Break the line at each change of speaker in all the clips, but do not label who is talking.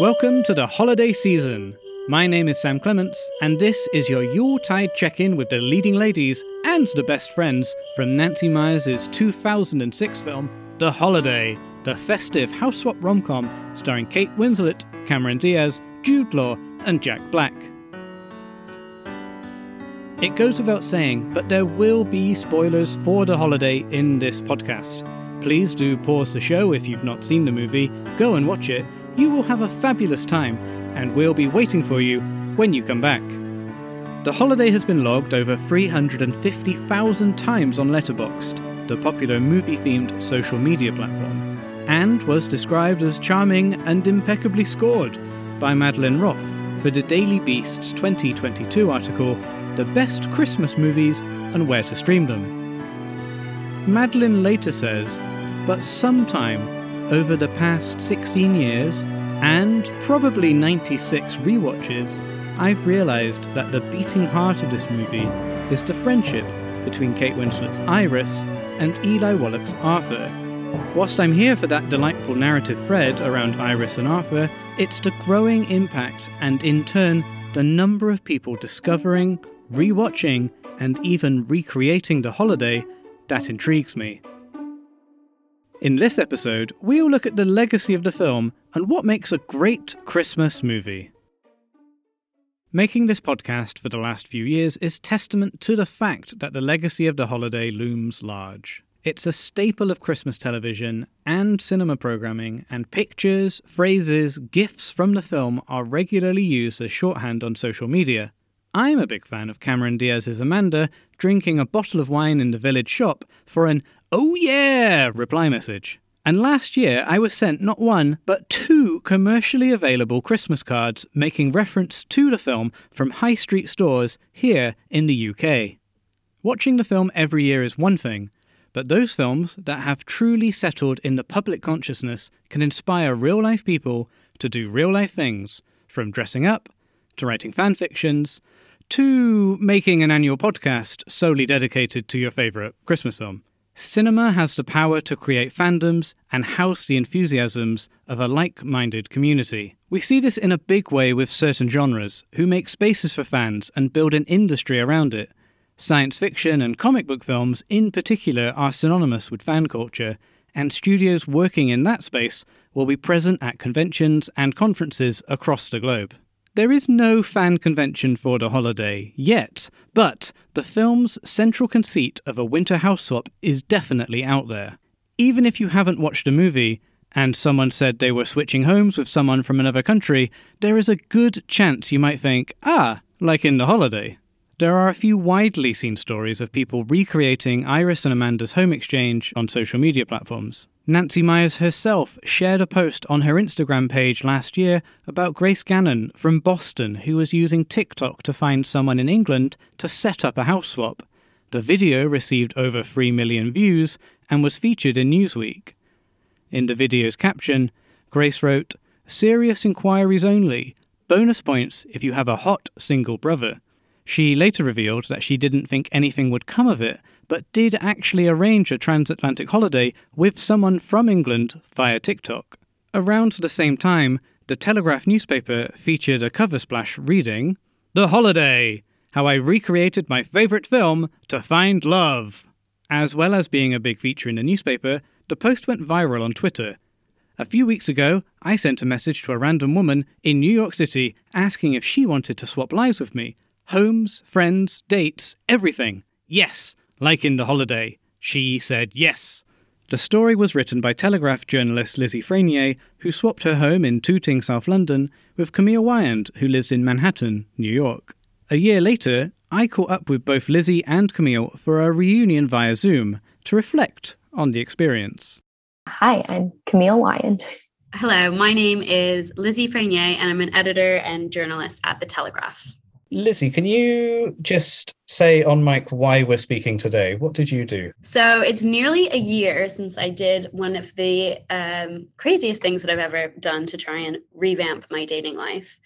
Welcome to the holiday season. My name is Sam Clements, and this is your Yuletide check in with the leading ladies and the best friends from Nancy Meyers' 2006 film, The Holiday, the festive house swap rom com starring Kate Winslet, Cameron Diaz, Jude Law, and Jack Black. It goes without saying, but there will be spoilers for The Holiday in this podcast. Please do pause the show if you've not seen the movie, go and watch it. You will have a fabulous time, and we'll be waiting for you when you come back. The holiday has been logged over 350,000 times on Letterboxd, the popular movie themed social media platform, and was described as charming and impeccably scored by Madeline Roth for the Daily Beast's 2022 article, The Best Christmas Movies and Where to Stream Them. Madeline later says, but sometime over the past 16 years, and probably 96 rewatches, I've realised that the beating heart of this movie is the friendship between Kate Winslet's Iris and Eli Wallach's Arthur. Whilst I'm here for that delightful narrative thread around Iris and Arthur, it's the growing impact and, in turn, the number of people discovering, rewatching, and even recreating the holiday that intrigues me. In this episode, we'll look at the legacy of the film and what makes a great Christmas movie. Making this podcast for the last few years is testament to the fact that the legacy of the holiday looms large. It's a staple of Christmas television and cinema programming, and pictures, phrases, gifts from the film are regularly used as shorthand on social media. I'm a big fan of Cameron Diaz's Amanda drinking a bottle of wine in the village shop for an oh yeah reply message. And last year, I was sent not one, but two commercially available Christmas cards making reference to the film from high street stores here in the UK. Watching the film every year is one thing, but those films that have truly settled in the public consciousness can inspire real life people to do real life things, from dressing up, to writing fan fictions, to making an annual podcast solely dedicated to your favourite Christmas film. Cinema has the power to create fandoms and house the enthusiasms of a like minded community. We see this in a big way with certain genres, who make spaces for fans and build an industry around it. Science fiction and comic book films, in particular, are synonymous with fan culture, and studios working in that space will be present at conventions and conferences across the globe. There is no fan convention for the holiday yet, but the film's central conceit of a winter house swap is definitely out there. Even if you haven't watched a movie, and someone said they were switching homes with someone from another country, there is a good chance you might think, ah, like in the holiday. There are a few widely seen stories of people recreating Iris and Amanda's home exchange on social media platforms. Nancy Meyers herself shared a post on her Instagram page last year about Grace Gannon from Boston who was using TikTok to find someone in England to set up a house swap. The video received over 3 million views and was featured in Newsweek. In the video's caption, Grace wrote, Serious inquiries only. Bonus points if you have a hot single brother. She later revealed that she didn't think anything would come of it, but did actually arrange a transatlantic holiday with someone from England via TikTok. Around the same time, the Telegraph newspaper featured a cover splash reading, The Holiday! How I recreated my favourite film to find love. As well as being a big feature in the newspaper, the post went viral on Twitter. A few weeks ago, I sent a message to a random woman in New York City asking if she wanted to swap lives with me, Homes, friends, dates, everything. Yes, like in The Holiday. She said yes. The story was written by Telegraph journalist Lizzie Frainier, who swapped her home in Tooting, South London, with Camille Wyand, who lives in Manhattan, New York. A year later, I caught up with both Lizzie and Camille for a reunion via Zoom to reflect on the experience.
Hi, I'm Camille Wyand.
Hello, my name is Lizzie Frainier, and I'm an editor and journalist at The Telegraph.
Lizzie, can you just say on mic why we're speaking today? What did you do?
So it's nearly a year since I did one of the um, craziest things that I've ever done to try and revamp my dating life.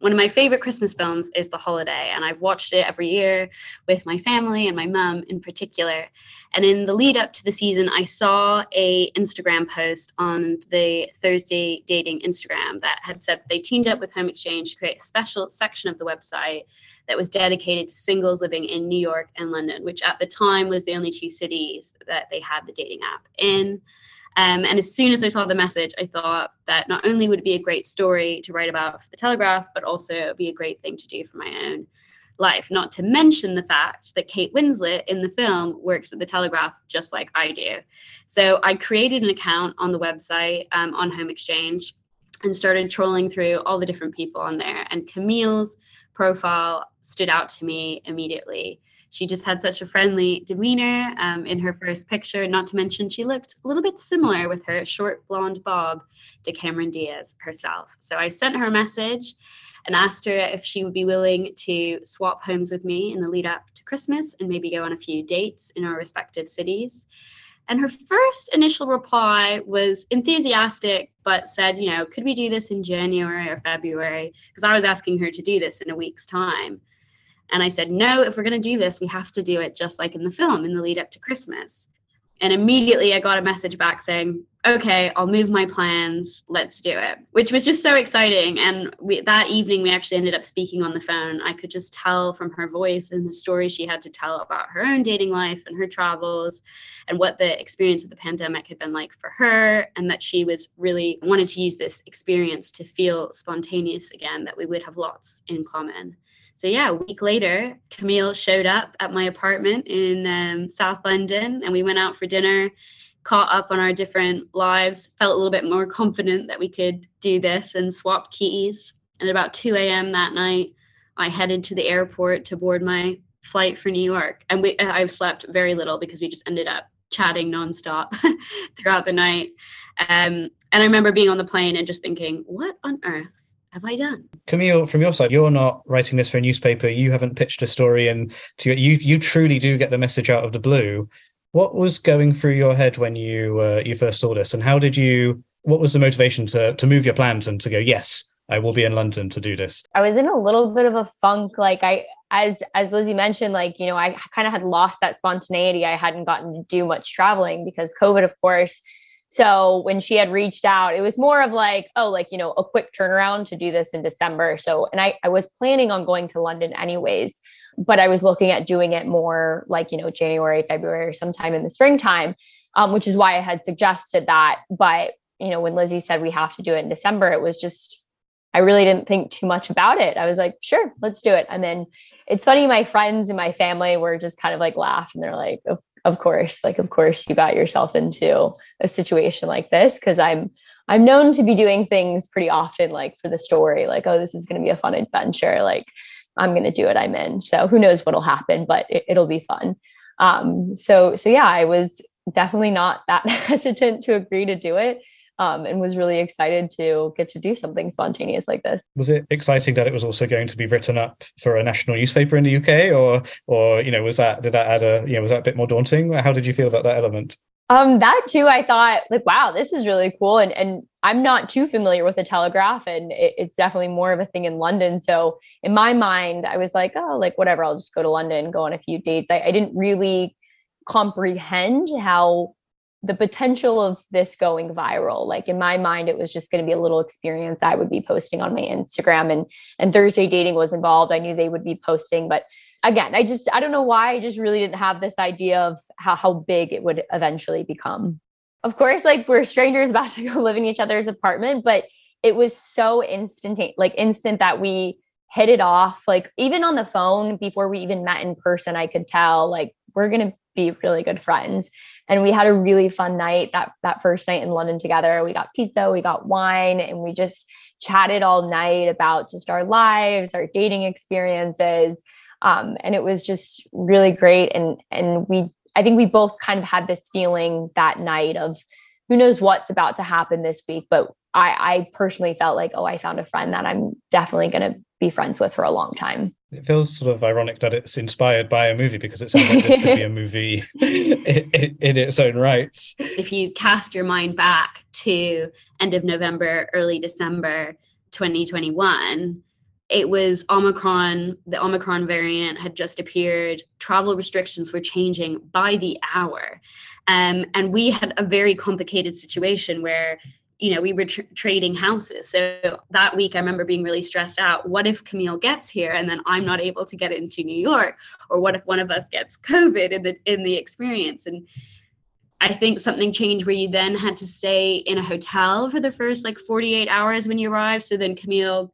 one of my favorite Christmas films is The Holiday, and I've watched it every year with my family and my mum in particular. And in the lead up to the season, I saw a Instagram post on the Thursday Dating Instagram that had said they teamed up with Home Exchange to create a special section of the website that was dedicated to singles living in New York and London, which at the time was the only two cities that they had the dating app in. Um, and as soon as I saw the message, I thought that not only would it be a great story to write about for the Telegraph, but also it would be a great thing to do for my own life. Not to mention the fact that Kate Winslet in the film works at the Telegraph just like I do. So I created an account on the website um, on Home Exchange and started trolling through all the different people on there. And Camille's profile stood out to me immediately she just had such a friendly demeanor um, in her first picture. Not to mention, she looked a little bit similar with her short blonde bob to Cameron Diaz herself. So I sent her a message and asked her if she would be willing to swap homes with me in the lead up to Christmas and maybe go on a few dates in our respective cities. And her first initial reply was enthusiastic, but said, you know, could we do this in January or February? Because I was asking her to do this in a week's time. And I said, no, if we're going to do this, we have to do it just like in the film in the lead up to Christmas. And immediately I got a message back saying, okay, I'll move my plans. Let's do it, which was just so exciting. And we, that evening, we actually ended up speaking on the phone. I could just tell from her voice and the story she had to tell about her own dating life and her travels and what the experience of the pandemic had been like for her. And that she was really wanted to use this experience to feel spontaneous again, that we would have lots in common. So yeah, a week later, Camille showed up at my apartment in um, South London, and we went out for dinner, caught up on our different lives, felt a little bit more confident that we could do this, and swapped keys. And at about 2 a.m. that night, I headed to the airport to board my flight for New York. And we, I've slept very little because we just ended up chatting nonstop throughout the night. Um, and I remember being on the plane and just thinking, what on earth have I done?
Camille, from your side, you're not writing this for a newspaper. You haven't pitched a story, and to, you you truly do get the message out of the blue. What was going through your head when you uh, you first saw this, and how did you? What was the motivation to to move your plans and to go? Yes, I will be in London to do this.
I was in a little bit of a funk. Like I, as as Lizzie mentioned, like you know, I kind of had lost that spontaneity. I hadn't gotten to do much traveling because COVID, of course so when she had reached out, it was more of like, oh, like, you know, a quick turnaround to do this in December. So, and I, I was planning on going to London anyways, but I was looking at doing it more like, you know, January, February, sometime in the springtime, um, which is why I had suggested that. But, you know, when Lizzie said we have to do it in December, it was just, I really didn't think too much about it. I was like, sure, let's do it. And then it's funny, my friends and my family were just kind of like laugh and they're like, oh, of course like of course you got yourself into a situation like this because i'm i'm known to be doing things pretty often like for the story like oh this is going to be a fun adventure like i'm going to do it i'm in. So who knows what'll happen but it, will be fun. Um so so yeah i was definitely not that hesitant to agree to do it um, and was really excited to get to do something spontaneous like this.
Was it exciting that it was also going to be written up for a national newspaper in the UK, or or you know was that did that add a you know was that a bit more daunting? How did you feel about that element?
Um, that too, I thought like, wow, this is really cool, and and I'm not too familiar with the Telegraph, and it, it's definitely more of a thing in London. So in my mind, I was like, oh, like whatever, I'll just go to London, go on a few dates. I, I didn't really comprehend how the potential of this going viral like in my mind it was just going to be a little experience i would be posting on my instagram and and thursday dating was involved. I knew they would be posting but again i just i don't know why i just really didn't have this idea of how, how big it would eventually become. Of course like we're strangers about to go live in each other's apartment but it was so instant like instant that we hit it off. Like even on the phone before we even met in person i could tell like we're to be really good friends. And we had a really fun night that that first night in london together. We got pizza we got wine and we just chatted all night about just our lives our dating experiences. Um, and it was just really great. And and we i think we both kind of had this feeling that night of who knows what's about to happen this week but i i personally felt like oh i found a friend that i'm definitely going to be friends with for a long time
it feels sort of ironic that it's inspired by a movie because it sounds like this could be a movie in, in, in, its own right.
If you cast your mind back to end of November, early December 2021, it was Omicron, the Omicron variant had just appeared. Travel restrictions were changing by the hour. Um, and we had a very complicated situation where you know, we were tr- trading houses. So that week, I remember being really stressed out. What if Camille gets here and then I'm not able to get into New York? Or what if one of us gets COVID in the in the experience? And I think something changed where you then had to stay in a hotel for the first like 48 hours when you arrived. So then Camille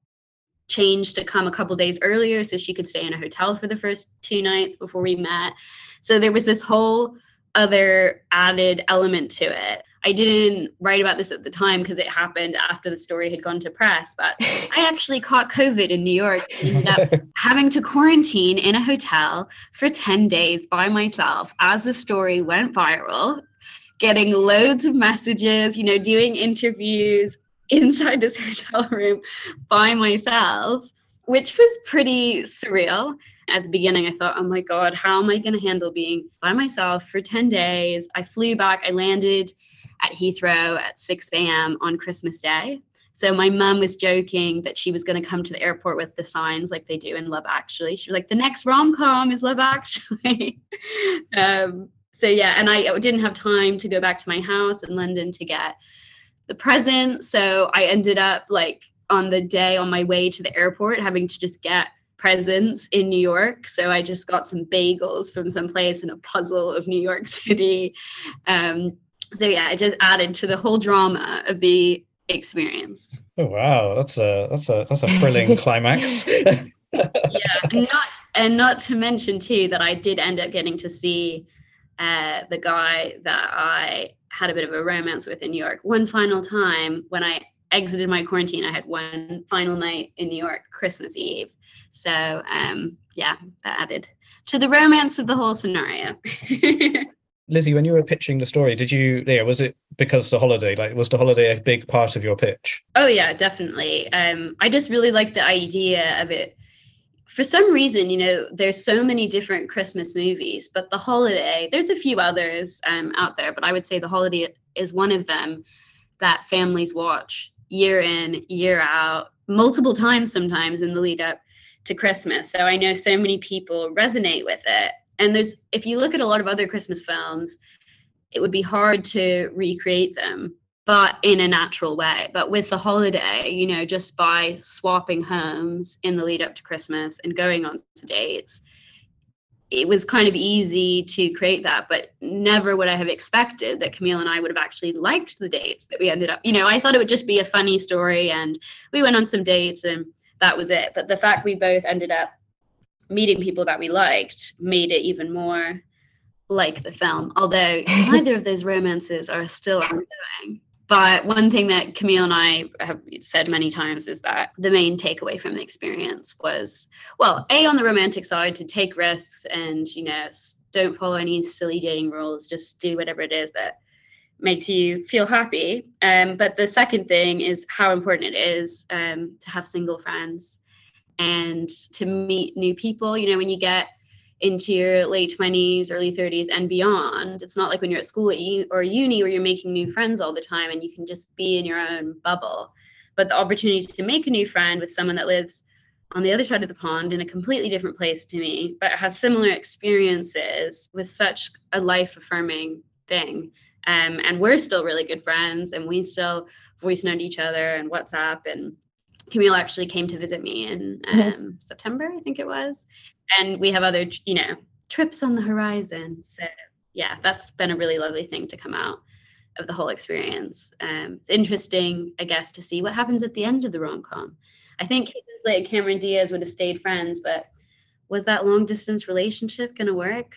changed to come a couple days earlier so she could stay in a hotel for the first two nights before we met. So there was this whole other added element to it. I didn't write about this at the time because it happened after the story had gone to press, but I actually caught COVID in New York, ended up having to quarantine in a hotel for 10 days by myself as the story went viral, getting loads of messages, you know, doing interviews inside this hotel room by myself, which was pretty surreal at the beginning, I thought, oh my God, how am I going to handle being by myself for 10 days? I flew back, I landed at Heathrow at 6 a.m. on Christmas Day. So my mom was joking that she was going to come to the airport with the signs like they do in Love Actually. She was like, the next rom com is Love Actually. um, so yeah, and I didn't have time to go back to my house in London to get the present. So I ended up like on the day on my way to the airport having to just get presents in New York. So I just got some bagels from some place and a puzzle of New York City. Um, so yeah, it just added to the whole drama of the experience.
Oh wow, that's a that's a that's a thrilling climax.
yeah, and not and not to mention too that I did end up getting to see uh, the guy that I had a bit of a romance with in New York one final time when I exited my quarantine. I had one final night in New York, Christmas Eve. So um, yeah, that added to the romance of the whole scenario.
Lizzie, when you were pitching the story, did you, yeah, was it because the holiday, like, was the holiday a big part of your pitch?
Oh, yeah, definitely. Um, I just really like the idea of it. For some reason, you know, there's so many different Christmas movies, but the holiday, there's a few others um, out there, but I would say the holiday is one of them that families watch year in, year out, multiple times sometimes in the lead up to Christmas. So I know so many people resonate with it and there's if you look at a lot of other christmas films it would be hard to recreate them but in a natural way. But with the holiday you know just by swapping homes in the lead up to christmas and going on dates it was kind of easy to create that. But never would i have expected that camille and i would have actually liked the dates that we ended up you know i thought it would just be a funny story and we went on some dates and that was it. But the fact we both ended up meeting people that we liked made it even more like the film. Although neither of those romances are still ongoing. But one thing that Camille and I have said many times is that the main takeaway from the experience was, well, a on the romantic side to take risks and you know don't follow any silly dating rules. Just do whatever it is that makes you feel happy. Um, but the second thing is how important it is um, to have single friends and to meet new people. You know, when you get into your late 20s, early 30s, and beyond, it's not like when you're at school or uni where you're making new friends all the time and you can just be in your own bubble. But the opportunity to make a new friend with someone that lives on the other side of the pond in a completely different place to me, but has similar experiences was such a life affirming thing. Um, and we're still really good friends and we still voice note each other and WhatsApp and Camille actually came to visit me in mm-hmm. um, mm-hmm. September, I think it was. And we have other, you know, trips on the horizon. So, yeah, that's been a really lovely thing to come out of the whole experience. Um, it's interesting, I guess, to see what happens at the end of the rom com. I think like Cameron Diaz would have stayed friends, but was that long distance relationship going to work?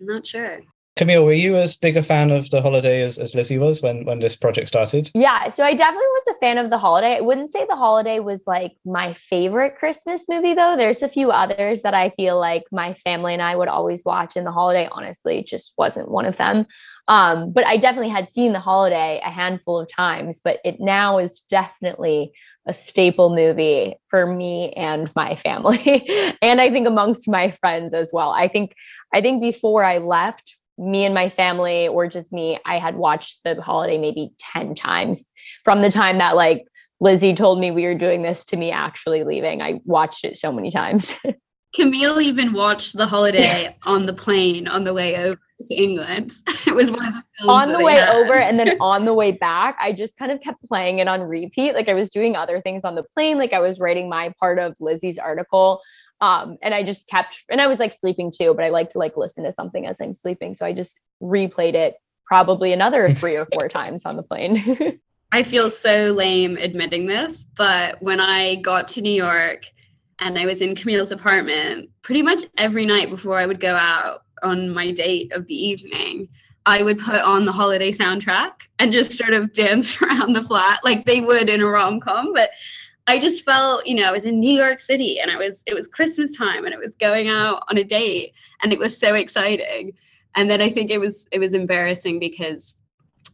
I'm not sure.
Camille, were you as big a fan of the holiday as, as Lizzie was when when this project started?
Yeah, so I definitely was a fan of the holiday. I wouldn't say the holiday was like my favorite Christmas movie though. There's a few others that I feel like my family and I would always watch, and the holiday honestly just wasn't one of them. Um, but I definitely had seen the holiday a handful of times, but it now is definitely a staple movie for me and my family, and I think amongst my friends as well. I think I think before I left me and my family or just me, I had watched the holiday maybe 10 times from the time that like Lizzie told me we were doing this to me actually leaving. I watched it so many times.
Camille even watched the holiday yes. on the plane on the way over to England. It was one of the films
on the way had. over and then on the way back. I just kind of kept playing it on repeat. Like I was doing other things on the plane. Like I was writing my part of Lizzie's article. Um, and I just kept and I was like sleeping too, but I like to like listen to something as I'm sleeping. So I just replayed it probably another three or four times on the plane.
I feel so lame admitting this, but when I got to New York and I was in Camille's apartment pretty much every night before I would go out on my date of the evening, I would put on the holiday soundtrack and just sort of dance around the flat like they would in a rom com. But I just felt, you know, I was in New York City and I was, it was Christmas time and it was going out on a date and it was so exciting. And then I think it was, it was embarrassing because,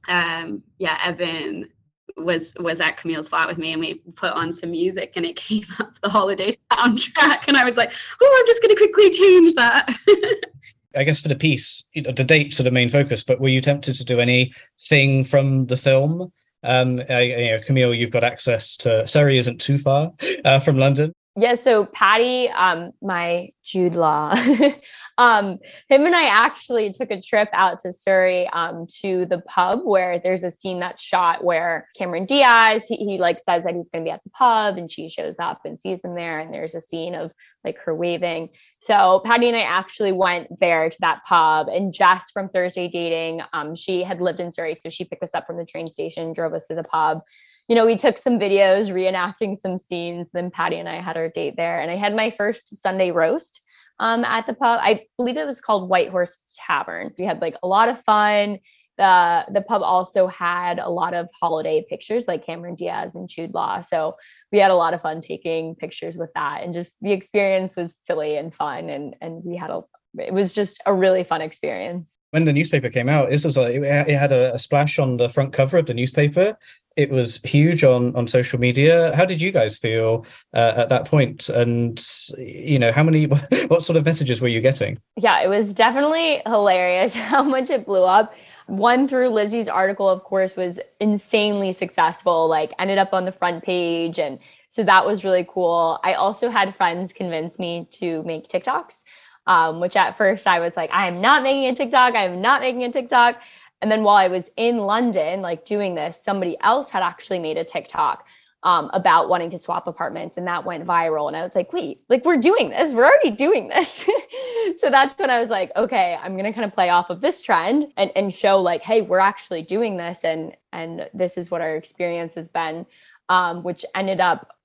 um, yeah, Evan was was at Camille's flat with me and we put on some music and it came up the holiday soundtrack and I was like, oh, I'm just going to quickly change that.
I guess for the piece, the dates are the main focus, but were you tempted to do anything from the film? Um, I, you know, Camille, you've got access to Surrey, isn't too far uh, from London.
Yeah, so Patty, um, my Jude Law, um, him and I actually took a trip out to Surrey um, to the pub where there's a scene that's shot where Cameron Diaz, he, he like says that he's going to be at the pub and she shows up and sees him there. And there's a scene of like her waving. So Patty and I actually went there to that pub and Jess from Thursday Dating, um, she had lived in Surrey. So she picked us up from the train station, drove us to the pub you know, we took some videos reenacting some scenes. Then Patty and I had our date there, and I had my first Sunday roast um, at the pub. I believe it was called White Horse Tavern. We had like a lot of fun. The the pub also had a lot of holiday pictures, like Cameron Diaz and Jude Law. So we had a lot of fun taking pictures with that, and just the experience was silly and fun, and and we had a it was just a really fun experience.
When the newspaper came out, this was like it had a, a splash on the front cover of the newspaper, it was huge on on social media. How did you guys feel uh, at that point? And you know, how many, what sort of messages were you getting?
Yeah, it was definitely hilarious how much it blew up. One through Lizzie's article, of course, was insanely successful. Like, ended up on the front page, and so that was really cool. I also had friends convince me to make TikToks. Um, which at first I was like, I am not making a TikTok. I am not making a TikTok. And then while I was in London, like doing this, somebody else had actually made a TikTok um, about wanting to swap apartments and that went viral. And I was like, wait, like we're doing this, we're already doing this. so that's when I was like, okay, I'm gonna kind of play off of this trend and, and show like, hey, we're actually doing this and and this is what our experience has been. Um, which ended up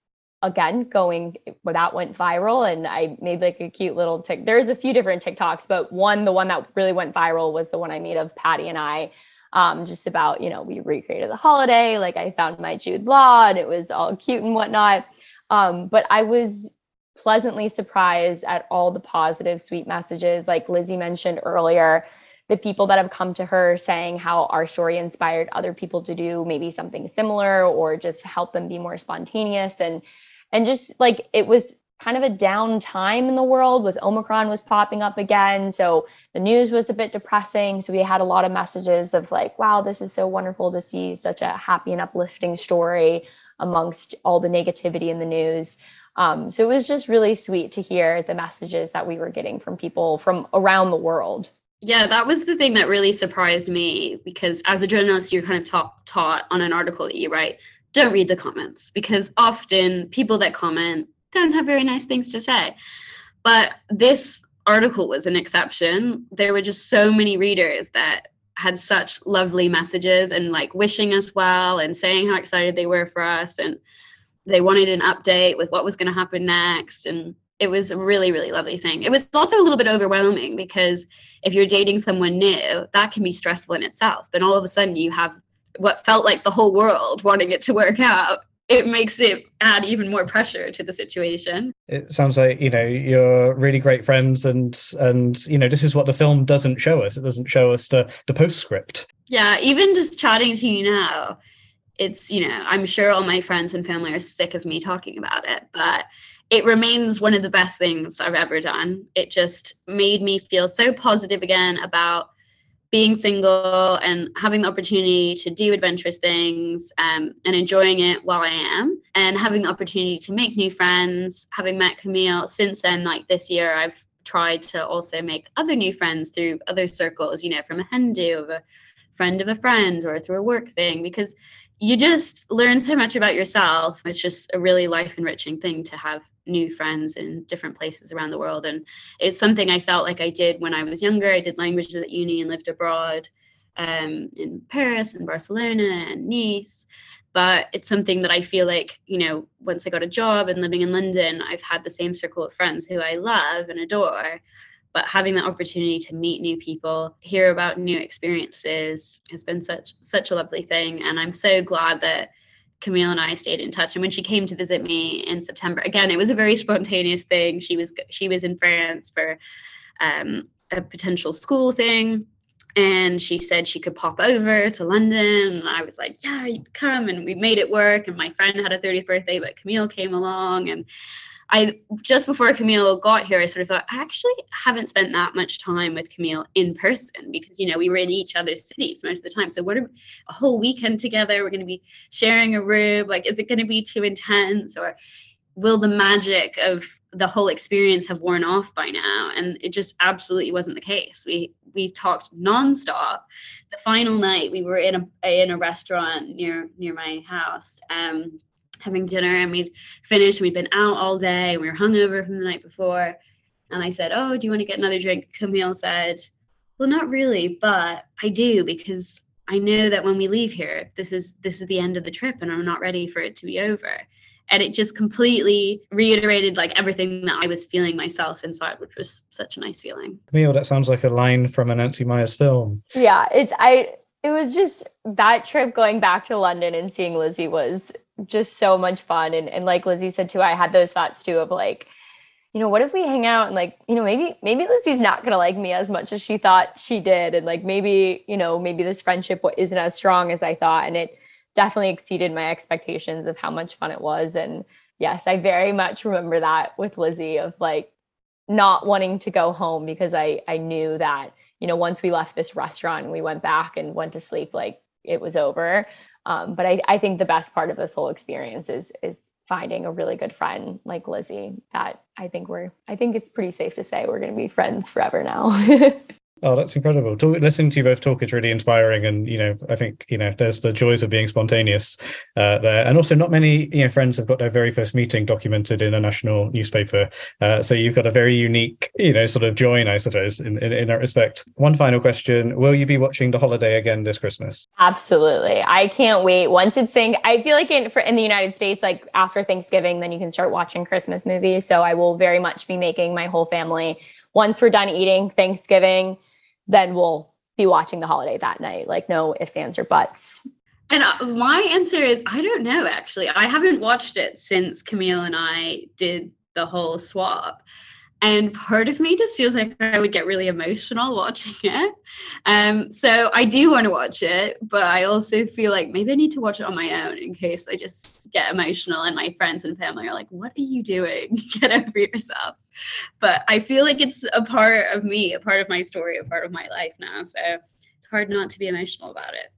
again going that went viral and i made like a cute little tick there's a few different tiktoks but one the one that really went viral was the one i made of patty and i um, just about you know we recreated the holiday like i found my jude law and it was all cute and whatnot. Um, but i was pleasantly surprised at all the positive sweet messages. Like lizzie mentioned earlier the people that have come to her saying how our story inspired other people to do maybe something similar or just help them be more spontaneous and and just like it was kind of a down time in the world with Omicron was popping up again. So the news was a bit depressing. So we had a lot of messages of like, wow, this is so wonderful to see such a happy and uplifting story amongst all the negativity in the news. Um, so it was just really sweet to hear the messages that we were getting from people from around the world.
Yeah, that was the thing that really surprised me because as a journalist, you're kind of taught, taught on an article that you write don't read the comments because often people that comment don't have very nice things to say. But this article was an exception. There were just so many readers that had such lovely messages and like wishing us well and saying how excited they were for us and they wanted an update with what was going to happen next and it was a really really lovely thing it was also a little bit overwhelming because if you're dating someone new that can be stressful in itself but all of a sudden you have what felt like the whole world wanting it to work out it makes it add even more pressure to the situation.
It sounds like you know you're really great friends and and you know this is what the film doesn't show us. It doesn't show us the the postscript.
Yeah even just chatting to you now it's you know i'm sure all my friends and family are sick of me talking about it but it remains one of the best things i've ever done. It just made me feel so positive again about being single and having the opportunity to do adventurous things um, and enjoying it while I am, and having the opportunity to make new friends. Having met Camille since then, like this year, I've tried to also make other new friends through other circles, you know, from a Hindu, of a friend of a friend or through a work thing, because you just learn so much about yourself. It's just a really life enriching thing to have new friends in different places around the world. And it's something I felt like I did when I was younger. I did languages at uni and lived abroad um, in Paris and Barcelona and Nice. But it's something that I feel like, you know, once I got a job and living in London, I've had the same circle of friends who I love and adore but having that opportunity to meet new people hear about new experiences has been such such a lovely thing and i'm so glad that camille and i stayed in touch and when she came to visit me in september again it was a very spontaneous thing she was she was in france for um, a potential school thing and she said she could pop over to London. And I was like, yeah, you come. And we made it work. And my friend had a 30th birthday, but Camille came along. And I just before Camille got here, I sort of thought I actually haven't spent that much time with Camille in person because you know we were in each other's cities most of the time. So what are a whole weekend together? We're going to be sharing a room. Like, is it going to be too intense, or will the magic of the whole experience have worn off by now? And it just absolutely wasn't the case. We we talked nonstop. The final night, we were in a in a restaurant near near my house. Um, having dinner and we'd finished we'd been out all day and we were hungover from the night before. And i said oh do you want to get another drink? Camille said well not really but i do because i know that when we leave here this is this is the end of the trip and i'm not ready for it to be over. And it just completely reiterated like everything that i was feeling myself inside which was such a nice feeling.
Camille that sounds like a line from a nancy meyers film.
Yeah it's i it was just that trip going back to london and seeing lizzie was just so much fun. And, and like Lizzie said too, I had those thoughts too of like, you know, what if we hang out and like, you know, maybe maybe Lizzie's not gonna like me as much as she thought she did, and like maybe you know maybe this friendship isn't as strong as I thought, and it definitely exceeded my expectations of how much fun it was. And yes, I very much remember that with Lizzie of like not wanting to go home because I I knew that you know once we left this restaurant and we went back and went to sleep, like it was over. Um, but I, I think the best part of this whole experience is is finding a really good friend like Lizzie that I think we're I think it's pretty safe to say we're to be friends forever now.
Oh, that's incredible. Talk, listening to you both talk is really inspiring, and you know, I think you know, there's the joys of being spontaneous uh, there, and also not many you know friends have got their very first meeting documented in a national newspaper. Uh, so you've got a very unique, you know, sort of join, I suppose, in, in, in that respect. One final question: Will you be watching The Holiday again this Christmas?
Absolutely, I can't wait. Once it's saying, I feel like in for in the United States, like after Thanksgiving, then you can start watching Christmas movies. So I will very much be making my whole family once we're done eating Thanksgiving, then we'll be watching the holiday that night. Like no ifs, ands, or buts.
And uh, my answer is I don't know. Actually, I haven't watched it since Camille and I did the whole swap and part of me just feels like I would get really emotional watching it. Um, so I do want to watch it, but I also feel like maybe I need to watch it on my own in case I just get emotional and my friends and family are like, "What are you doing? Get over yourself." But I feel like it's a part of me, a part of my story, a part of my life now. So it's hard not to be emotional about it.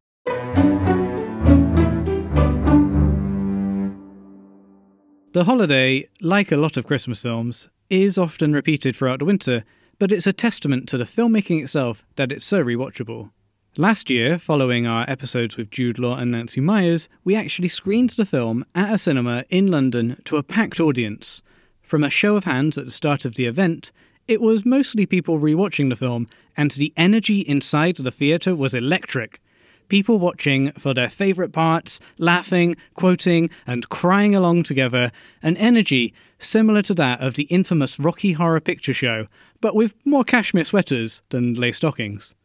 The holiday, like a lot of Christmas films, is often repeated throughout the winter, but it's a testament to the filmmaking itself that it's so rewatchable. Last year, following our episodes with Jude Law and Nancy Meyers, we actually screened the film at a cinema in London to a packed audience. From a show of hands at the start of the event, it was mostly people rewatching the film, and the energy inside the theatre was electric people watching for their favourite parts, laughing, quoting, and crying along together, an energy similar to that of the infamous Rocky Horror Picture Show, but with more cashmere sweaters than lace stockings.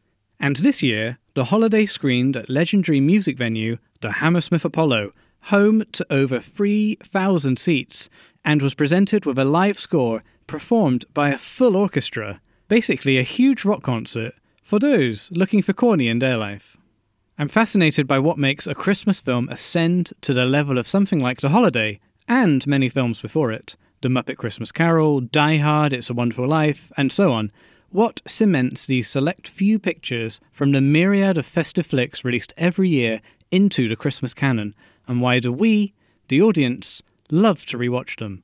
And this year, the holiday screened at legendary music venue, the Hammersmith Apollo, home to over 3,000 seats, and was presented with a live score performed by a full orchestra, basically a huge rock concert for those looking for corny in their life. I'm fascinated by what makes a Christmas film ascend to the level of something like The Holiday, and many films before it The Muppet Christmas Carol, Die Hard, It's a Wonderful Life, and so on. What cements these select few pictures from the myriad of festive flicks released every year into the Christmas canon, and why do we, the audience, love to rewatch them?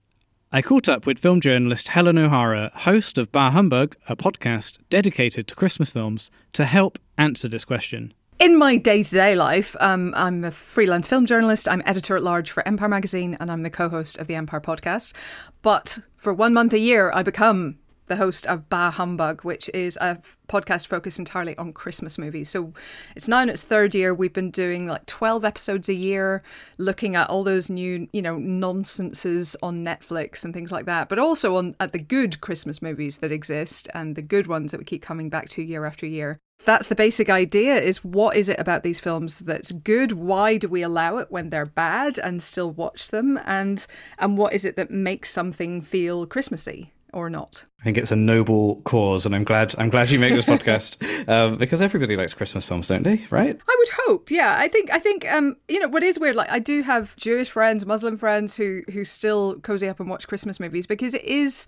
I caught up with film journalist Helen O'Hara, host of Bah Humbug, a podcast dedicated to Christmas films, to help answer this question.
In my day to day life, um, I'm a freelance film journalist. I'm editor at large for Empire Magazine and I'm the co host of the Empire podcast. But for one month a year, I become the host of Bah Humbug, which is a podcast focused entirely on Christmas movies. So it's now in its third year. We've been doing like 12 episodes a year, looking at all those new, you know, nonsenses on Netflix and things like that, but also on at the good Christmas movies that exist and the good ones that we keep coming back to year after year. That's the basic idea is what is it about these films that's good? Why do we allow it when they're bad and still watch them? And and what is it that makes something feel Christmassy? or not.
I think it's a noble cause, and I'm glad I'm glad you make this podcast um, because everybody likes Christmas films, don't they? Right?
I would hope. Yeah, I think I think um, you know what is weird. Like I do have Jewish friends, Muslim friends who who still cozy up and watch Christmas movies because it is.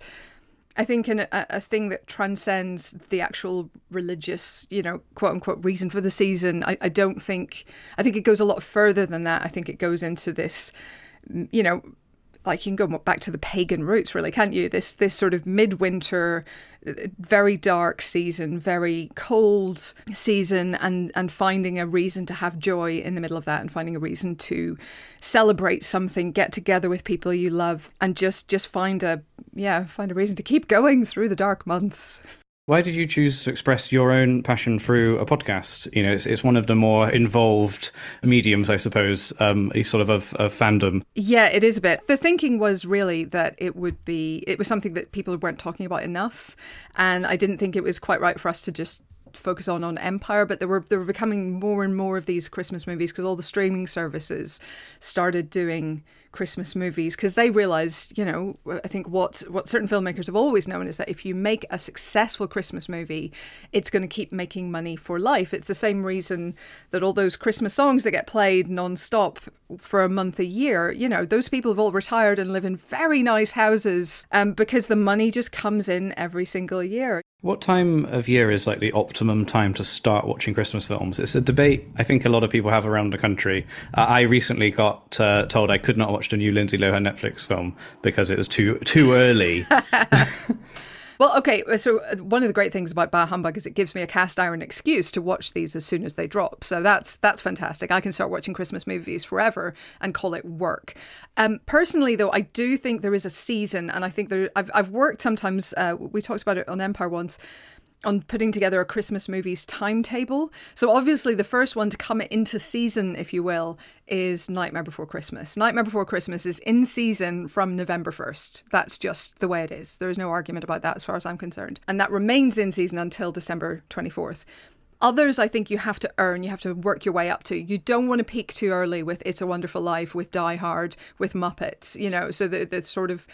I think in a, a thing that transcends the actual religious, you know, quote unquote reason for the season. I, I don't think I think it goes a lot further than that. I think it goes into this you know like you can go back to the pagan roots really can't you? This this sort of midwinter uh, very dark season very cold season and and finding a reason to have joy in the middle of that and finding a reason to celebrate something get together with people you love and just just find a yeah find a reason to keep going through the dark months
why did you choose to express your own passion through a podcast? You know, it's, it's one of the more involved mediums, I suppose, um, sort of, of of fandom.
Yeah, it is a bit. The thinking was really that it would be, it was something that people weren't talking about enough. And I didn't think it was quite right for us to just focus on on Empire, but there were there were becoming more and more of these Christmas movies because all the streaming services started doing Christmas movies because they realized, you know, I think what what certain filmmakers have always known is that if you make a successful Christmas movie, it's going to keep making money for life. It's the same reason that all those Christmas songs that get played non-stop for a month a year, you know, those people have all retired and live in very nice houses um, because the money just comes in every single year.
What time of year is like the optimum time to start watching Christmas films? It's a debate I think a lot of people have around the country. Uh, I recently got uh, told I could not watch the new Lindsay Lohan Netflix film because it was too too early.
Well, okay. So uh, one of the great things about Bah Humbug is it gives me a cast iron excuse to watch these as soon as they drop. So that's that's fantastic. I can start watching Christmas movies forever and call it work. Um, personally, though, I do think there is a season, and I think there. I've I've worked sometimes. Uh, we talked about it on Empire once on putting together a Christmas movies timetable. So obviously the first one to come into season, if you will, is Nightmare Before Christmas. Nightmare Before Christmas is in season from November 1st. That's just the way it is. There is no argument about that as far as I'm concerned. And that remains in season until December 24th. Others, I think you have to earn, you have to work your way up to. You don't want to peak too early with It's a Wonderful Life, with Die Hard, with Muppets, you know, so the, the sort of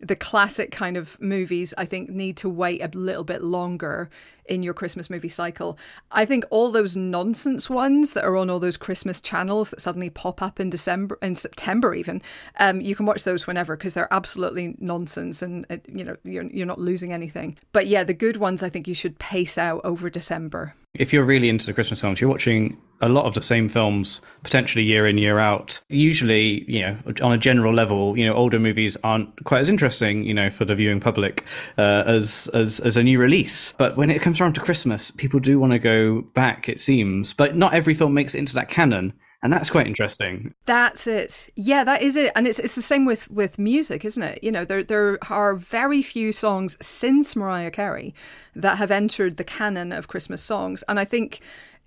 the classic kind of movies, I think, need to wait a little bit longer in your Christmas movie cycle. I think all those nonsense ones that are on all those Christmas channels that suddenly pop up in December, in September, even, um, you can watch those whenever because they're absolutely nonsense and uh, you know you're you're not losing anything. But yeah, the good ones I think you should pace out over December.
If you're really into the Christmas films, you're watching a lot of the same films potentially year in year out usually you know on a general level you know older movies aren't quite as interesting you know for the viewing public uh, as as as a new release but when it comes around to christmas people do want to go back it seems but not every film makes it into that canon and that's quite interesting.
That's it. Yeah, that is it. And it's it's the same with with music, isn't it? You know, there there are very few songs since Mariah Carey that have entered the canon of Christmas songs, and I think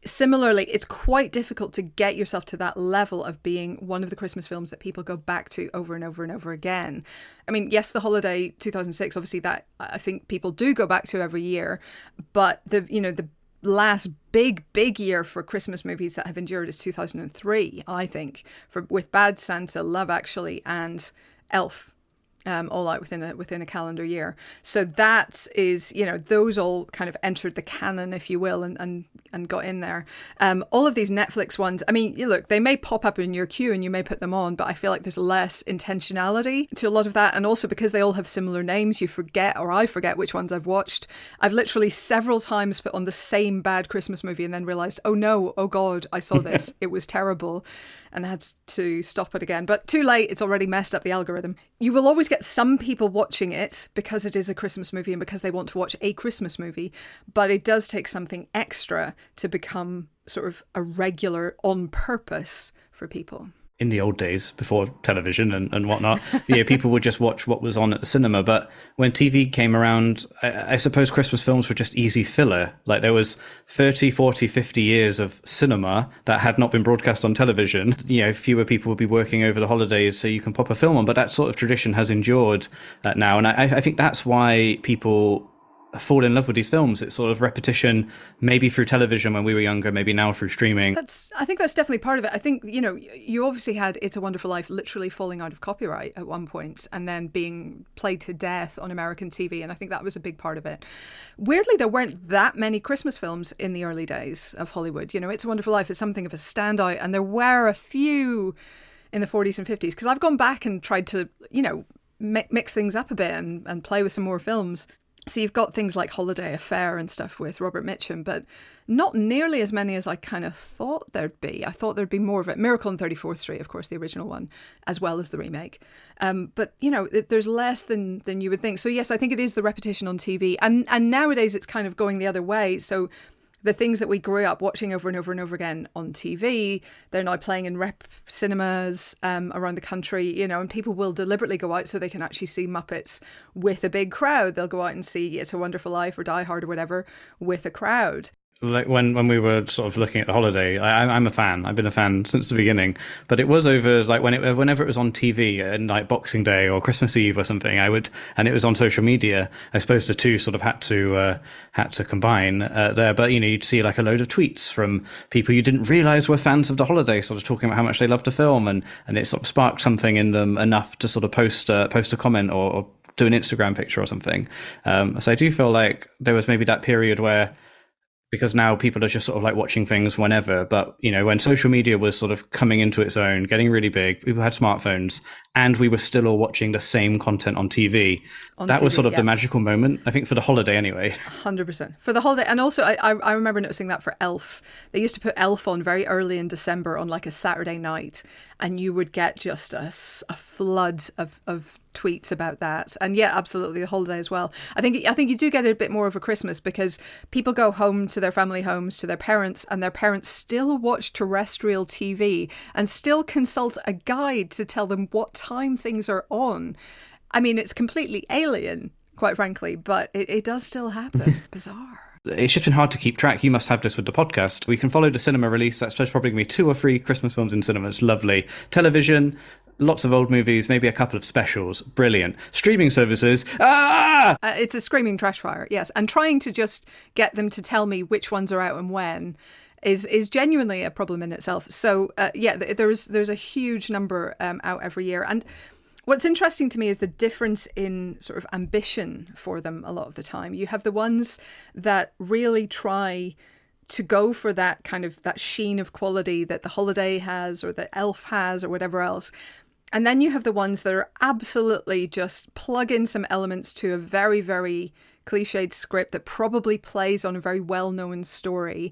similarly, it's quite difficult to get yourself to that level of being one of the Christmas films that people go back to over and over and over again. I mean, yes, the holiday 2006, obviously that I think people do go back to every year, but the you know the last big big year for Christmas movies that have endured is 2003, I think, for with Bad Santa, Love Actually, and Elf um, all out within a within a calendar year. So that is, you know, those all kind of entered the canon, if you will, and and, and got in there. Um, all of these Netflix ones, I mean, you look, they may pop up in your queue and you may put them on, but I feel like there's less intentionality to a lot of that, and also because they all have similar names, you forget or I forget which ones I've watched. I've literally several times put on the same bad Christmas movie and then realized, oh no, oh god, I saw this, it was terrible and had to stop it again. But too late, it's already messed up the algorithm. You will always get some people watching it because it is a Christmas movie and because they want to watch a Christmas movie, but it does take something extra to become sort of a regular on purpose for people
in the old days before television and, and whatnot, yeah, people would just watch what was on at the cinema. But when TV came around, I, I, suppose Christmas films were just easy filler. Like there was 30, 40, 50 years of cinema that had not been broadcast on television. You know, fewer people would be working over the holidays, so you can pop a film on. But that sort of tradition has endured uh, now. And I, I think that's why people fall in love with these films. It's sort of repetition, maybe through television when we were younger, maybe now through streaming.
That's I think that's definitely part of it. I think you know you obviously had "It's a Wonderful Life" literally falling out of copyright at one point, and then being played to death on American TV, and I think that was a big part of it. Weirdly, there weren't that many Christmas films in the early days of Hollywood. You know, "It's a Wonderful Life" is something of a standout, and there were a few in the 40s and 50s because I've gone back and tried to you know mix things up a bit and, and play with some more films. So you've got things like Holiday Affair and stuff with Robert Mitchum, but not nearly as many as I kind of thought there'd be. I thought there'd be more of it. Miracle on 34th Street, of course, the original one, as well as the remake. Um, but you know, there's less than than you would think. So yes, I think it is the repetition on TV, and and nowadays it's kind of going the other way. So the things that we grew up watching over and over and over again on TV, they're now playing in rep cinemas um, around the country, you know, and people will deliberately go out so they can actually see Muppets with a big crowd. They'll go out and see It's a Wonderful Life or Die Hard or whatever with a crowd
like when when we were sort of looking at the holiday I, i'm a fan. I've been a fan since the beginning. But it was over like when it whenever it was on tv and like boxing day or christmas eve or something i would and it was on social media i suppose the two sort of had to uh, had to combine uh, there. But you know you'd see like a load of tweets from people you didn't realize were fans of the holiday sort of talking about how much they loved the film and and it sort of sparked something in them enough to sort of post uh, post a comment or, or do an instagram picture or something. Um, so i do feel like there was maybe that period where because now people are just sort of like watching things whenever. But you know, when social media was sort of coming into its own, getting really big, people had smartphones, and we were still all watching the same content on TV. On that TV, was sort of yeah. the magical moment, I think, for the holiday anyway.
Hundred percent for the holiday, and also I, I remember noticing that for Elf, they used to put Elf on very early in December on like a Saturday night, and you would get just a, a flood of of tweets about that. And yeah, absolutely the holiday as well. I think I think you do get a bit more of a Christmas because people go home to their family homes to their parents and their parents still watch terrestrial TV and still consult a guide to tell them what time things are on. I mean, it's completely alien, quite frankly, but it, it does still happen. Bizarre
it's been hard to keep track. You must have this with the podcast. We can follow the cinema release. That's probably going to be two or three Christmas films in cinemas. Lovely. Television, lots of old movies, maybe a couple of specials. Brilliant. Streaming services. Ah!
Uh, it's a screaming trash fire, yes. And trying to just get them to tell me which ones are out and when is is genuinely a problem in itself. So uh, yeah, there's there's a huge number um, out every year, and what's interesting to me is the difference in sort of ambition for them a lot of the time. You have the ones that really try to go for that kind of that sheen of quality that the holiday has or that elf has or whatever else and then you have the ones that are absolutely just plug in some elements to a very, very cliched script that probably plays on a very well known story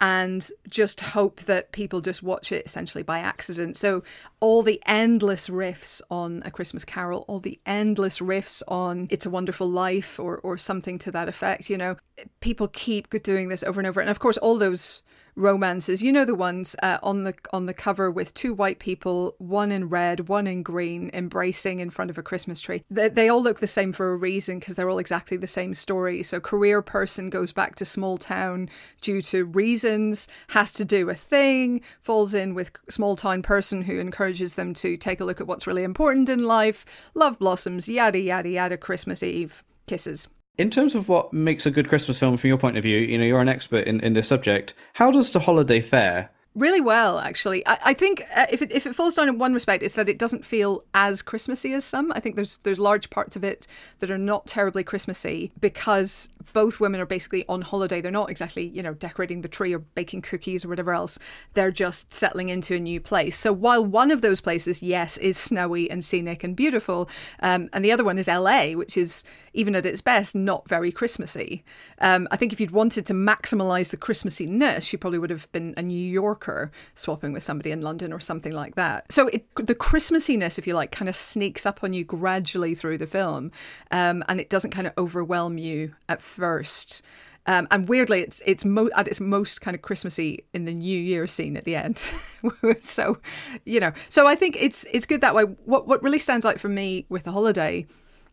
and just hope that people just watch it essentially by accident. So, all the endless riffs on A Christmas Carol, all the endless riffs on It's a Wonderful Life or, or something to that effect, you know, people keep doing this over and over. And of course, all those romances. You know the ones uh, on the on the cover with two white people, one in red, one in green, embracing in front of a Christmas tree. They, they all look the same for a reason because they're all exactly the same story. So career person goes back to small town due to reasons, has to do a thing, falls in with small town person who encourages them to take a look at what's really important in life. Love blossoms, yada yada yada. Christmas Eve kisses
in terms of what makes a good Christmas film from your point of view, you know, you're an expert in, in this subject. How does the holiday fare
really well actually. I, I think uh, if, it, if it falls down in one respect it's that it doesn't feel as christmassy as some. I think there's there's large parts of it that are not terribly christmassy because both women are basically on holiday. They're not exactly you know decorating the tree or baking cookies or whatever else. They're just settling into a new place. So while one of those places yes is snowy and scenic and beautiful um, and the other one is la which is even at its best not very christmassy. Um, i think if you'd wanted to maximize the christmassiness you probably would have been a new yorker Swapping with somebody in London or something like that. So it, the Christmassiness, if you like, kind of sneaks up on you gradually through the film, um, and it doesn't kind of overwhelm you at first. Um, and weirdly, it's it's mo- at its most kind of Christmassy in the New Year scene at the end. so, you know, so I think it's it's good that way. What what really stands out for me with the holiday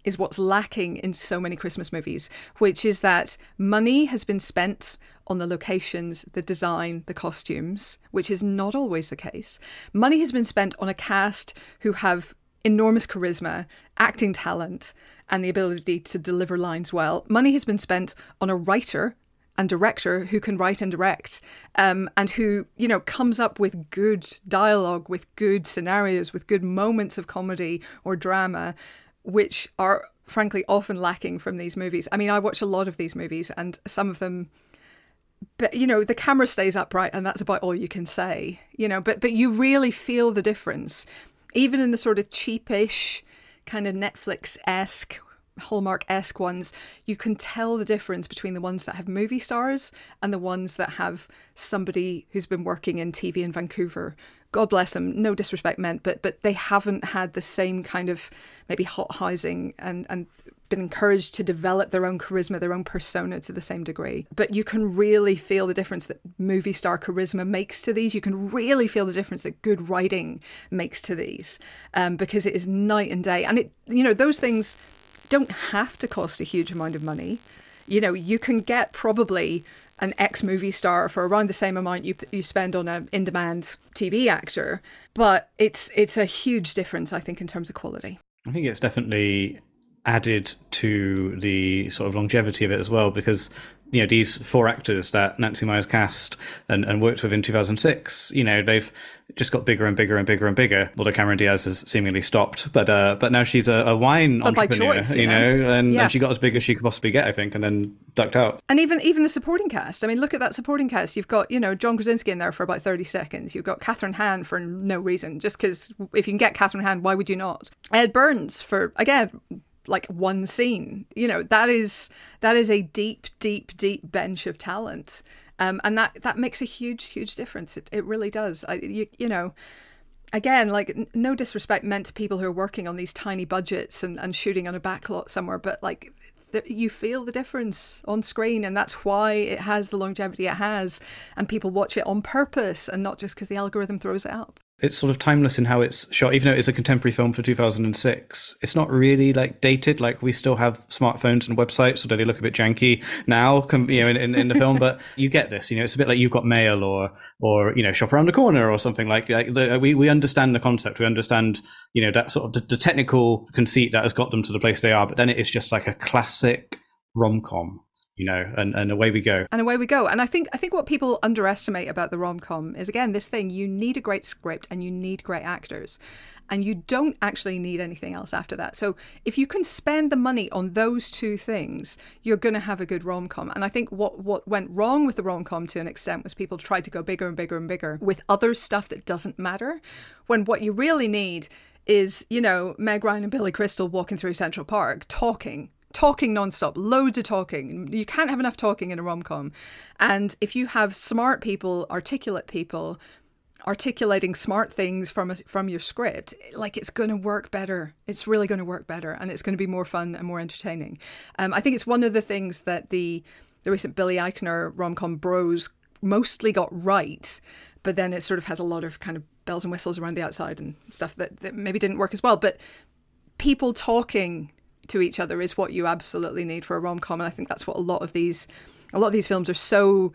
is what's lacking in so many Christmas movies, which is that money has been spent on the locations, the design, the costumes, which is not always the case. Money has been spent on a cast who have enormous charisma, acting talent, and the ability to deliver lines well. Money has been spent on a writer and director who can write and direct um, and who you know comes up with good dialogue with good scenarios with good moments of comedy or drama which are frankly often lacking from these movies. I mean, I watch a lot of these movies, and some of them, but you know, the camera stays upright, and that's about all you can say. You know, but but you really feel the difference, even in the sort of cheapish, kind of Netflix esque. Hallmark esque ones, you can tell the difference between the ones that have movie stars and the ones that have somebody who's been working in TV in Vancouver God bless them, no disrespect meant, but but they haven't had the same kind of maybe hot housing and and been encouraged to develop their own charisma, their own persona to the same degree. But you can really feel the difference that movie star charisma makes to these. You can really feel the difference that good writing makes to these, um, because it is night and day. And it, you know, those things don't have to cost a huge amount of money. You know, you can get probably an ex movie star for around the same amount you you spend on an in demand TV actor, but it's it's a huge difference, I think, in terms of quality.
I think it's definitely added to the sort of longevity of it as well because you know these four actors that Nancy Meyers cast and, and worked with in 2006 you know they've just got bigger and bigger and bigger and bigger. Although Cameron Diaz has seemingly stopped but uh, but now she's a, a wine but entrepreneur choice, you, know, know and, yeah. and, she got as big as she could possibly get I think and then ducked out.
And even even the supporting cast I mean look at that supporting cast. You've got you know John Krasinski in there for about 30 seconds. You've got Kathryn Hahn for no reason. Just because if you can get Kathryn Hahn why would you not? Ed Burns for again like one scene. You know, that is that is a deep, deep, deep bench of talent. Um, and that that makes a huge, huge difference. It, it really does. I, you, you know, again, like no disrespect meant to people who are working on these tiny budgets and, and shooting on a backlot somewhere, but like you feel the difference on screen and that's why it has the longevity it has and people watch it on purpose and not just because the algorithm throws it up
it's sort of timeless in how it's shot even though it's a contemporary film for 2006 it's not really like dated like we still have smartphones and websites so they look a bit janky now you know in, in, in the film but you get this you know it's a bit like you've got mail or or you know shop around the corner or something like, like the, we, we understand the concept we understand you know that sort of the, the technical conceit that has got them to the place they are but then it is just like a classic rom-com you know, and, and away we go.
And away we go. And I think I think what people underestimate about the rom com is again this thing: you need a great script and you need great actors, and you don't actually need anything else after that. So if you can spend the money on those two things, you're going to have a good rom com. And I think what what went wrong with the rom com to an extent was people tried to go bigger and bigger and bigger with other stuff that doesn't matter, when what you really need is, you know, Meg Ryan and Billy Crystal walking through Central Park talking talking nonstop, loads of talking. You can't have enough talking in a rom com. And if you have smart people, articulate people, articulating smart things from a, from your script, like it's going to work better. It's really going to work better, and it's going to be more fun and more entertaining. Um, I think it's one of the things that the the recent Billy Eichner rom com Bros mostly got right, but then it sort of has a lot of kind of bells and whistles around the outside and stuff that, that maybe didn't work as well. But people talking to each other is what you absolutely need for a rom com, and I think that's what a lot of these a lot of these films are so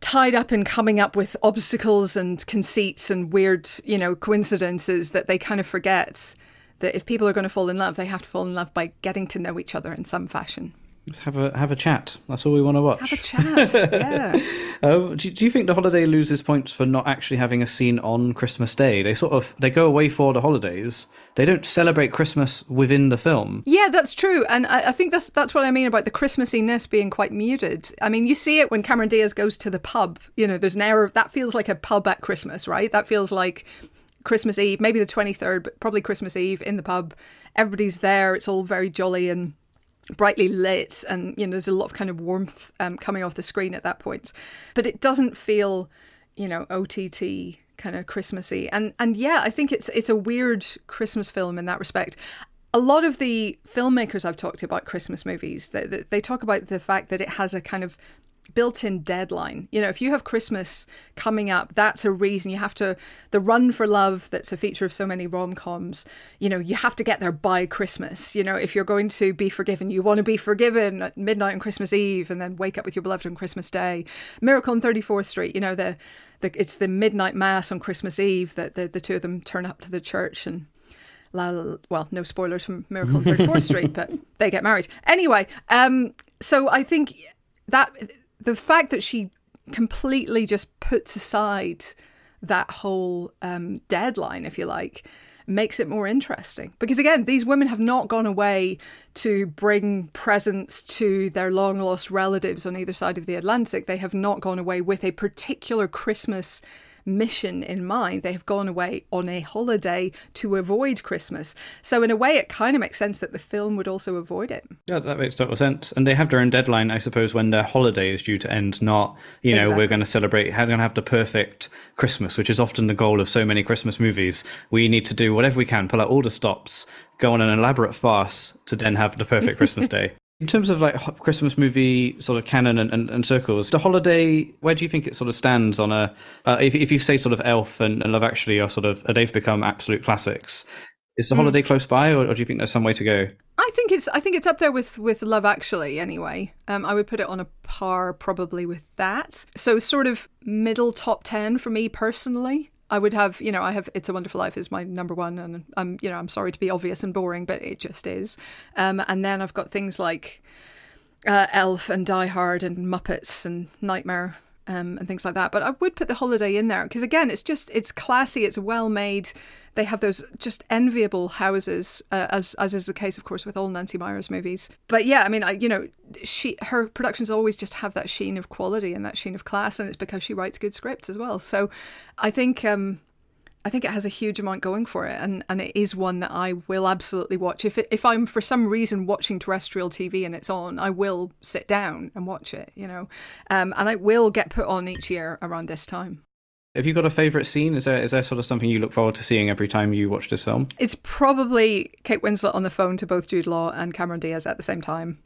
tied up in coming up with obstacles and conceits and weird, you know, coincidences that they kind of forget that if people are going to fall in love, they have to fall in love by getting to know each other in some fashion.
Let's have a have a chat. That's all we want to watch.
Have a chat. yeah.
Uh, do, do you think the holiday loses points for not actually having a scene on Christmas Day? They sort of they go away for the holidays. They don't celebrate Christmas within the film.
Yeah, that's true, and I, I think that's that's what I mean about the Christmassiness being quite muted. I mean, you see it when Cameron Diaz goes to the pub. You know, there's an air of that feels like a pub at Christmas, right? That feels like Christmas Eve, maybe the 23rd, but probably Christmas Eve in the pub. Everybody's there. It's all very jolly and brightly lit and you know there's a lot of kind of warmth um, coming off the screen at that point. But it doesn't feel you know ott kind of christmassy. And and yeah i think it's it's a weird christmas film in that respect. A lot of the filmmakers i've talked about christmas movies they, they talk about the fact that it has a kind of built-in deadline. You know if you have christmas coming up that's a reason you have to the run for love that's a feature of so many rom-coms you know you have to get there by christmas. You know if you're going to be forgiven you want to be forgiven at midnight on christmas eve and then wake up with your beloved on christmas day. Miracle on 34th street you know the, the it's the midnight mass on christmas eve that the, the two of them turn up to the church and well, no spoilers from Miracle on 34th Street, but they get married. Anyway, um, so I think that the fact that she completely just puts aside that whole um, deadline, if you like, makes it more interesting. Because again, these women have not gone away to bring presents to their long lost relatives on either side of the Atlantic. They have not gone away with a particular Christmas mission in mind. They have gone away on a holiday to avoid Christmas. So, in a way, it kind of makes sense that the film would also avoid it.
Yeah, that makes total sense. And they have their own deadline, I suppose, when their holiday is due to end, not, you know, exactly. we're going to celebrate, we're going to have the perfect Christmas, which is often the goal of so many Christmas movies. We need to do whatever we can, pull out all the stops, go on an elaborate farce to then have the perfect Christmas day. In terms of like Christmas movie sort of canon and, and, and, circles, the holiday, where do you think it sort of stands on a? Uh, if if you say sort of Elf and, and Love Actually are sort of they've become absolute classics. Is the mm. holiday close by, or, or, do you think there's some way to go?
I think it's I think it's up there with with Love Actually. Anyway, um, I would put it on a par probably with that. So sort of middle top ten for me personally. I would have, you know, I have It's a Wonderful Life is my number one, and I'm, you know, I'm sorry to be obvious and boring, but it just is. Um, and then I've got things like uh, Elf and Die Hard and Muppets and Nightmare um, and things like that. But I would put the holiday in there because again, it's just it's classy, it's well made. They have those just enviable houses, uh, as as is the case, of course, with all Nancy Meyers movies. But yeah, I mean, I, you know, she her productions always just have that sheen of quality and that sheen of class, and it's because she writes good scripts as well. So I think um, I think it has a huge amount going for it, and, and it is one that I will absolutely watch. If it, if I'm for some reason watching terrestrial TV and it's on, I will sit down and watch it. You know, um, and it will get put on each year around this time.
Have you got a favourite scene? Is there is there sort of something you look forward to seeing every time you watch this film?
It's probably Kate Winslet on the phone to both Jude Law and Cameron Diaz at the same time.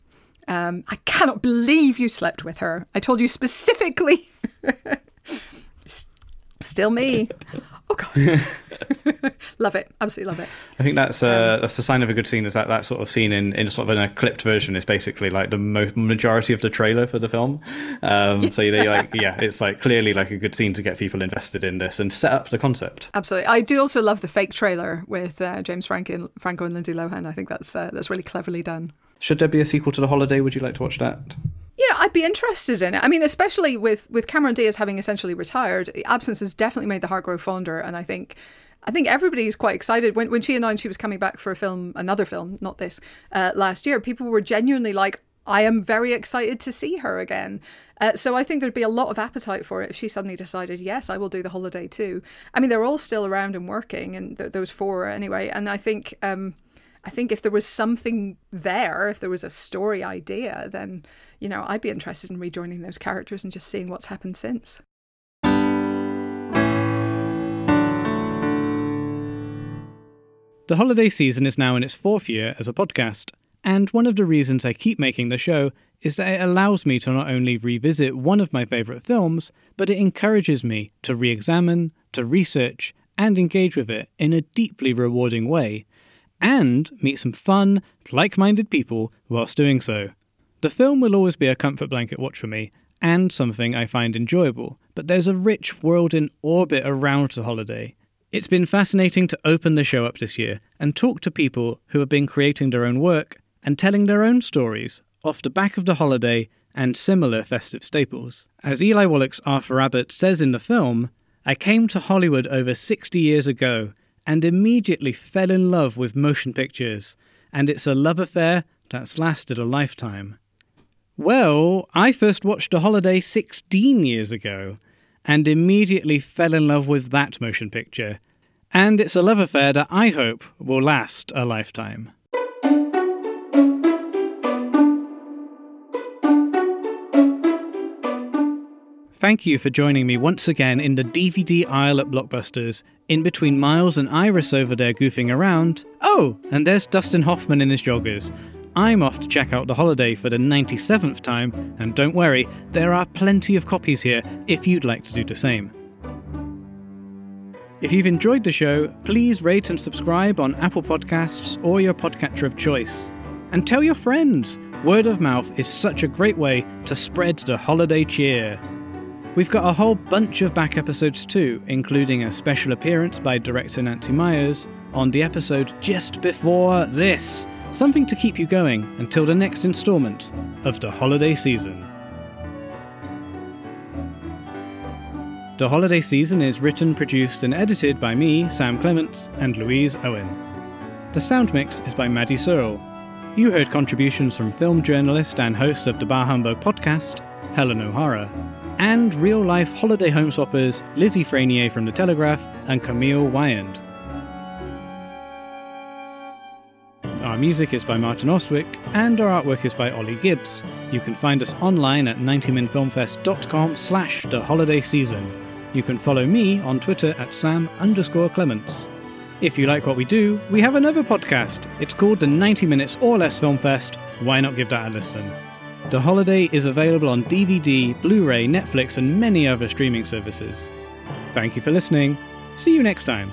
Um, I cannot believe you slept with her. I told you specifically. Still me. Oh god, love it, absolutely love it.
I think that's uh, um, that's a sign of a good scene. Is that that sort of scene in, in sort of in a clipped version is basically like the mo- majority of the trailer for the film. Um, yes. So they like yeah, it's like clearly like a good scene to get people invested in this and set up the concept.
Absolutely, I do also love the fake trailer with uh, James Franco, Franco and Lindsay Lohan. I think that's uh, that's really cleverly done.
Should there be a sequel to The Holiday? Would you like to watch that?
You know, I'd be interested in it. I mean, especially with with Cameron Diaz having essentially retired, absence has definitely made the heart grow fonder, and I think. I think everybody's quite excited when when she announced she was coming back for a film, another film, not this, uh, last year. People were genuinely like, "I am very excited to see her again." Uh, so I think there'd be a lot of appetite for it if she suddenly decided, "Yes, I will do the holiday too." I mean, they're all still around and working, and th- those four anyway. And I think um, I think if there was something there, if there was a story idea, then, you know, I'd be interested in rejoining those characters and just seeing what's happened since.
The holiday season is now in its fourth year as a podcast, and one of the reasons I keep making the show is that it allows me to not only revisit one of my favourite films, but it encourages me to re examine, to research, and engage with it in a deeply rewarding way and meet some fun, like minded people whilst doing so. The film will always be a comfort blanket watch for me, and something I find enjoyable, but there's a rich world in orbit around the holiday. It's been fascinating to open the show up this year and talk to people who have been creating their own work and telling their own stories off the back of the holiday and similar festive staples. As Eli Wallach's Arthur Abbott says in the film, I came to Hollywood over 60 years ago and immediately fell in love with motion pictures, and it's a love affair that's lasted a lifetime. Well, I first watched A Holiday 16 years ago and immediately fell in love with that motion picture, and it's a love affair that I hope will last a lifetime. Thank you for joining me once again in the DVD aisle at Blockbusters, in between Miles and Iris over there goofing around. Oh, and there's Dustin Hoffman in his joggers. I'm off to check out The Holiday for the 97th time, and don't worry, there are plenty of copies here if you'd like to do the same. If you've enjoyed the show, please rate and subscribe on Apple Podcasts or your podcatcher of choice. And tell your friends! Word of mouth is such a great way to spread the holiday cheer. We've got a whole bunch of back episodes too, including a special appearance by director Nancy Meyers on the episode just before this. Something to keep you going until the next instalment of the holiday season. The holiday season is written, produced, and edited by me, Sam Clements, and Louise Owen. The sound mix is by Maddy Searle. You heard contributions from film journalist and host of the Bah Humbug podcast, Helen O'Hara and real life holiday home swappers Lizzie Frainier from The Telegraph and Camille Wyand. Music is by Martin Austwick, and our artwork is by Olly Gibbs. You can find us online at 90minfilmfest.com slash the holiday season. You can follow me on Twitter at Sam underscore Clements. If you like what we do, we have another podcast. It's called the 90 Minutes or Less Film Fest. Why not give that a listen? The Holiday is available on DVD, Blu ray, Netflix, and many other streaming services. Thank you for listening. See you next time.